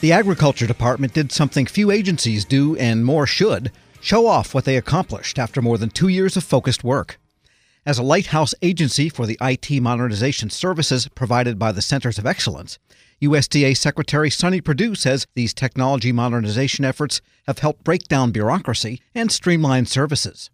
The Agriculture Department did something few agencies do and more should show off what they accomplished after more than two years of focused work. As a lighthouse agency for the IT modernization services provided by the Centers of Excellence, USDA Secretary Sonny Perdue says these technology modernization efforts have helped break down bureaucracy and streamline services.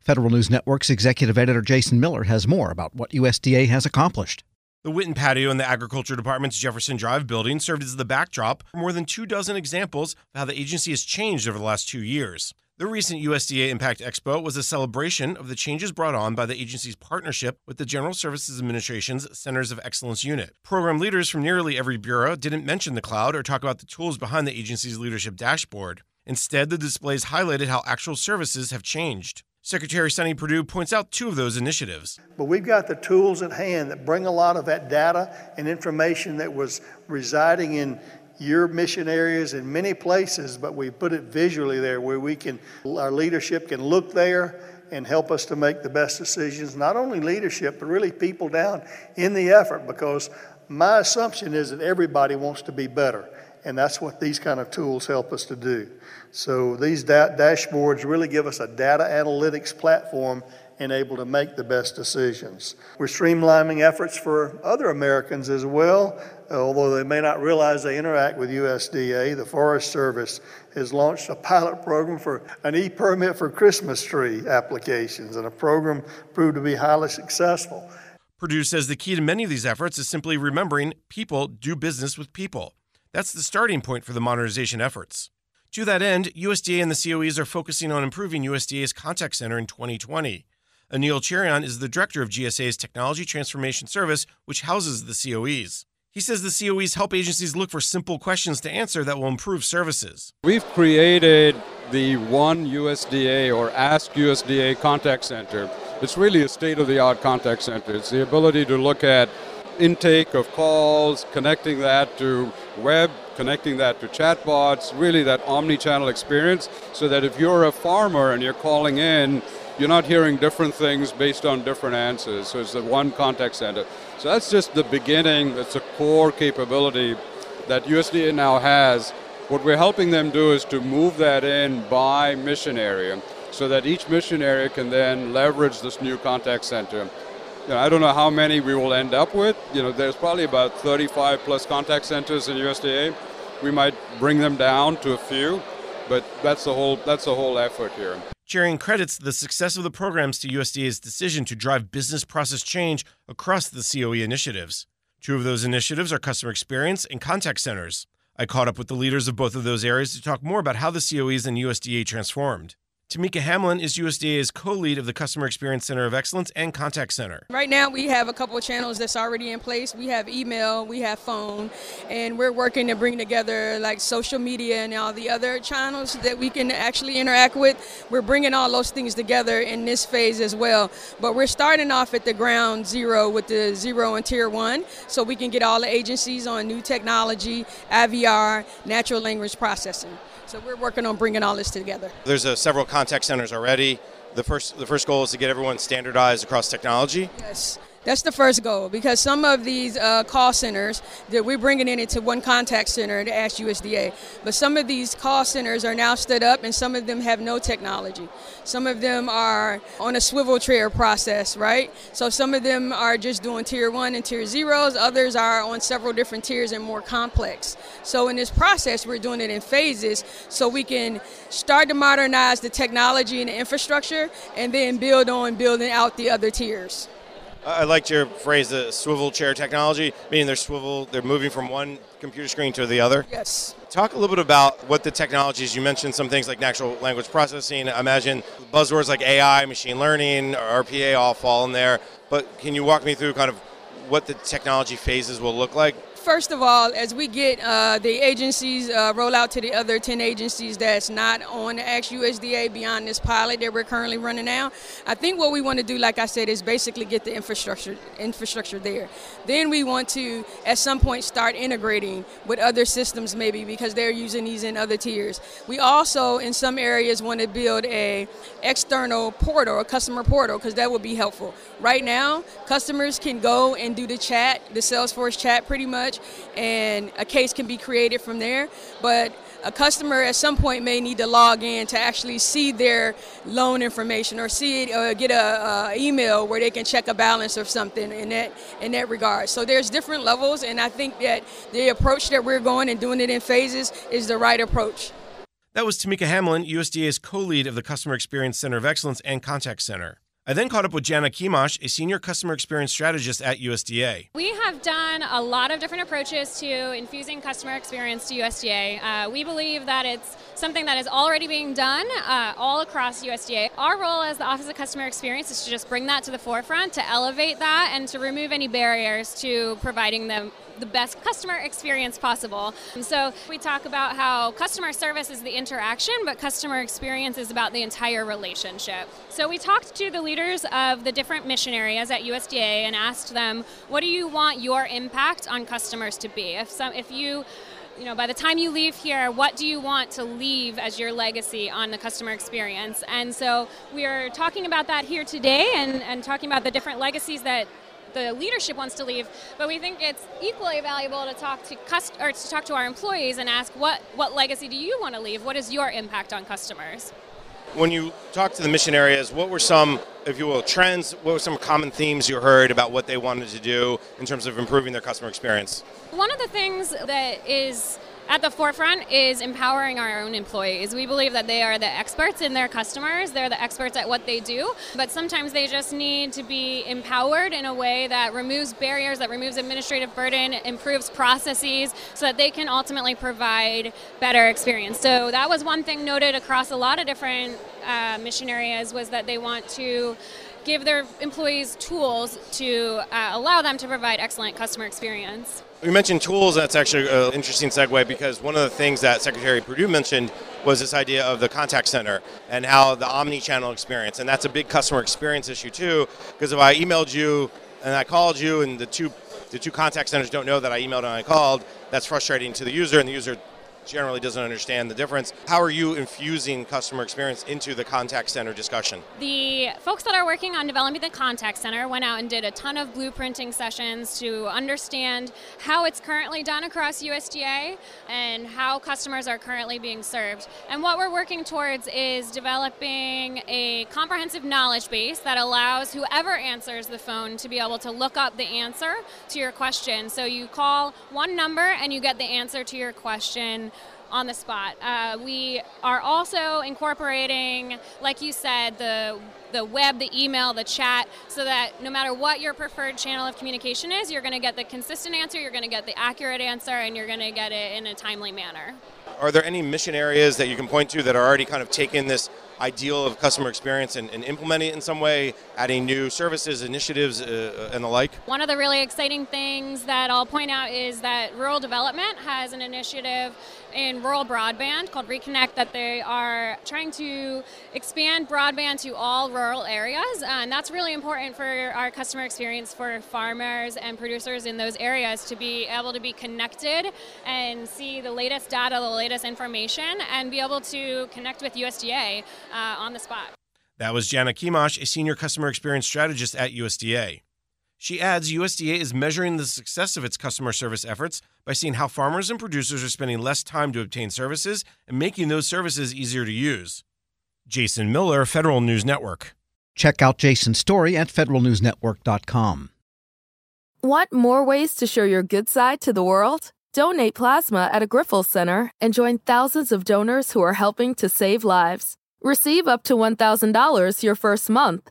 Federal News Network's executive editor Jason Miller has more about what USDA has accomplished. The Whitten patio in the Agriculture Department's Jefferson Drive building served as the backdrop for more than two dozen examples of how the agency has changed over the last two years. The recent USDA Impact Expo was a celebration of the changes brought on by the agency's partnership with the General Services Administration's Centers of Excellence Unit. Program leaders from nearly every bureau didn't mention the cloud or talk about the tools behind the agency's leadership dashboard. Instead, the displays highlighted how actual services have changed. Secretary Sonny Perdue points out two of those initiatives. But we've got the tools at hand that bring a lot of that data and information that was residing in your mission areas in many places, but we put it visually there where we can, our leadership can look there and help us to make the best decisions. Not only leadership, but really people down in the effort because my assumption is that everybody wants to be better. And that's what these kind of tools help us to do. So these da- dashboards really give us a data analytics platform and able to make the best decisions. We're streamlining efforts for other Americans as well, although they may not realize they interact with USDA. The Forest Service has launched a pilot program for an e permit for Christmas tree applications, and a program proved to be highly successful. Perdue says the key to many of these efforts is simply remembering people do business with people. That's the starting point for the modernization efforts. To that end, USDA and the COEs are focusing on improving USDA's contact center in 2020. Anil Cherian is the director of GSA's Technology Transformation Service, which houses the COEs. He says the COEs help agencies look for simple questions to answer that will improve services. We've created the One USDA or Ask USDA contact center. It's really a state of the art contact center. It's the ability to look at intake of calls, connecting that to web, connecting that to chatbots, really that omni channel experience, so that if you're a farmer and you're calling in, you're not hearing different things based on different answers. So it's the one contact center. So that's just the beginning. That's a core capability that USDA now has. What we're helping them do is to move that in by mission area so that each mission area can then leverage this new contact center. You know, I don't know how many we will end up with. You know, there's probably about 35 plus contact centers in USDA. We might bring them down to a few, but that's the whole that's the whole effort here. Cherian credits the success of the programs to USDA's decision to drive business process change across the COE initiatives. Two of those initiatives are customer experience and contact centers. I caught up with the leaders of both of those areas to talk more about how the COEs and USDA transformed. Tamika Hamlin is USDA's co-lead of the Customer Experience Center of Excellence and Contact Center. Right now we have a couple of channels that's already in place. We have email, we have phone, and we're working to bring together like social media and all the other channels that we can actually interact with. We're bringing all those things together in this phase as well. But we're starting off at the ground zero with the zero and tier one so we can get all the agencies on new technology, IVR, natural language processing. So we're working on bringing all this together. There's uh, several contact centers already. The first, the first goal is to get everyone standardized across technology. Yes. That's the first goal because some of these uh, call centers that we're bringing in into one contact center to ask USDA, but some of these call centers are now stood up and some of them have no technology. Some of them are on a swivel chair process, right? So some of them are just doing tier one and tier zeros, others are on several different tiers and more complex. So in this process, we're doing it in phases so we can start to modernize the technology and the infrastructure and then build on building out the other tiers. I liked your phrase, the swivel chair technology, meaning they're swivel, they're moving from one computer screen to the other. Yes. Talk a little bit about what the technologies. You mentioned some things like natural language processing. I imagine buzzwords like AI, machine learning, RPA all fall in there. But can you walk me through kind of what the technology phases will look like? First of all, as we get uh, the agencies uh, roll out to the other 10 agencies that's not on the Ask USDA beyond this pilot that we're currently running now, I think what we want to do, like I said, is basically get the infrastructure infrastructure there. Then we want to, at some point, start integrating with other systems maybe because they're using these in other tiers. We also, in some areas, want to build a external portal, a customer portal, because that would be helpful. Right now, customers can go and do the chat, the Salesforce chat pretty much, and a case can be created from there. But a customer at some point may need to log in to actually see their loan information or see it or get a, a, email where they can check a balance or something in that in that regard. So there's different levels, and I think that the approach that we're going and doing it in phases is the right approach. That was Tamika Hamlin, USDA's co-lead of the Customer Experience Center of Excellence and Contact Center. I then caught up with Jana Kimosh, a senior customer experience strategist at USDA. We have done a lot of different approaches to infusing customer experience to USDA. Uh, we believe that it's something that is already being done uh, all across USDA. Our role as the Office of Customer Experience is to just bring that to the forefront, to elevate that, and to remove any barriers to providing them the best customer experience possible. And so we talk about how customer service is the interaction, but customer experience is about the entire relationship. So we talked to the leaders of the different mission areas at USDA and asked them, what do you want your impact on customers to be? If some, if you you know, by the time you leave here, what do you want to leave as your legacy on the customer experience? And so we are talking about that here today and, and talking about the different legacies that the leadership wants to leave, but we think it's equally valuable to talk to cust- or to talk to our employees and ask what what legacy do you want to leave? What is your impact on customers? When you talk to the mission areas, what were some, if you will, trends? What were some common themes you heard about what they wanted to do in terms of improving their customer experience? One of the things that is at the forefront is empowering our own employees. We believe that they are the experts in their customers, they're the experts at what they do, but sometimes they just need to be empowered in a way that removes barriers, that removes administrative burden, improves processes so that they can ultimately provide better experience. So that was one thing noted across a lot of different uh, mission areas was that they want to give their employees tools to uh, allow them to provide excellent customer experience. You mentioned tools. And that's actually an interesting segue because one of the things that Secretary Perdue mentioned was this idea of the contact center and how the omni-channel experience, and that's a big customer experience issue too. Because if I emailed you and I called you, and the two the two contact centers don't know that I emailed and I called, that's frustrating to the user, and the user generally doesn't understand the difference. How are you infusing customer experience into the contact center discussion? The folks that are working on developing the contact center went out and did a ton of blueprinting sessions to understand how it's currently done across USDA and how customers are currently being served. And what we're working towards is developing a comprehensive knowledge base that allows whoever answers the phone to be able to look up the answer to your question. So you call one number and you get the answer to your question on the spot. Uh, we are also incorporating, like you said, the the web, the email, the chat, so that no matter what your preferred channel of communication is, you're going to get the consistent answer, you're going to get the accurate answer, and you're going to get it in a timely manner. Are there any mission areas that you can point to that are already kind of taking this ideal of customer experience and, and implementing it in some way, adding new services, initiatives, uh, and the like? One of the really exciting things that I'll point out is that rural development has an initiative in rural broadband called Reconnect that they are trying to expand broadband to all rural areas. And that's really important for our customer experience for farmers and producers in those areas to be able to be connected and see the latest data, the latest information, and be able to connect with USDA uh, on the spot. That was Jana Kimosh, a senior customer experience strategist at USDA. She adds USDA is measuring the success of its customer service efforts by seeing how farmers and producers are spending less time to obtain services and making those services easier to use. Jason Miller, Federal News Network. Check out Jason's story at federalnewsnetwork.com. Want more ways to show your good side to the world? Donate plasma at a Grifols Center and join thousands of donors who are helping to save lives. Receive up to $1,000 your first month.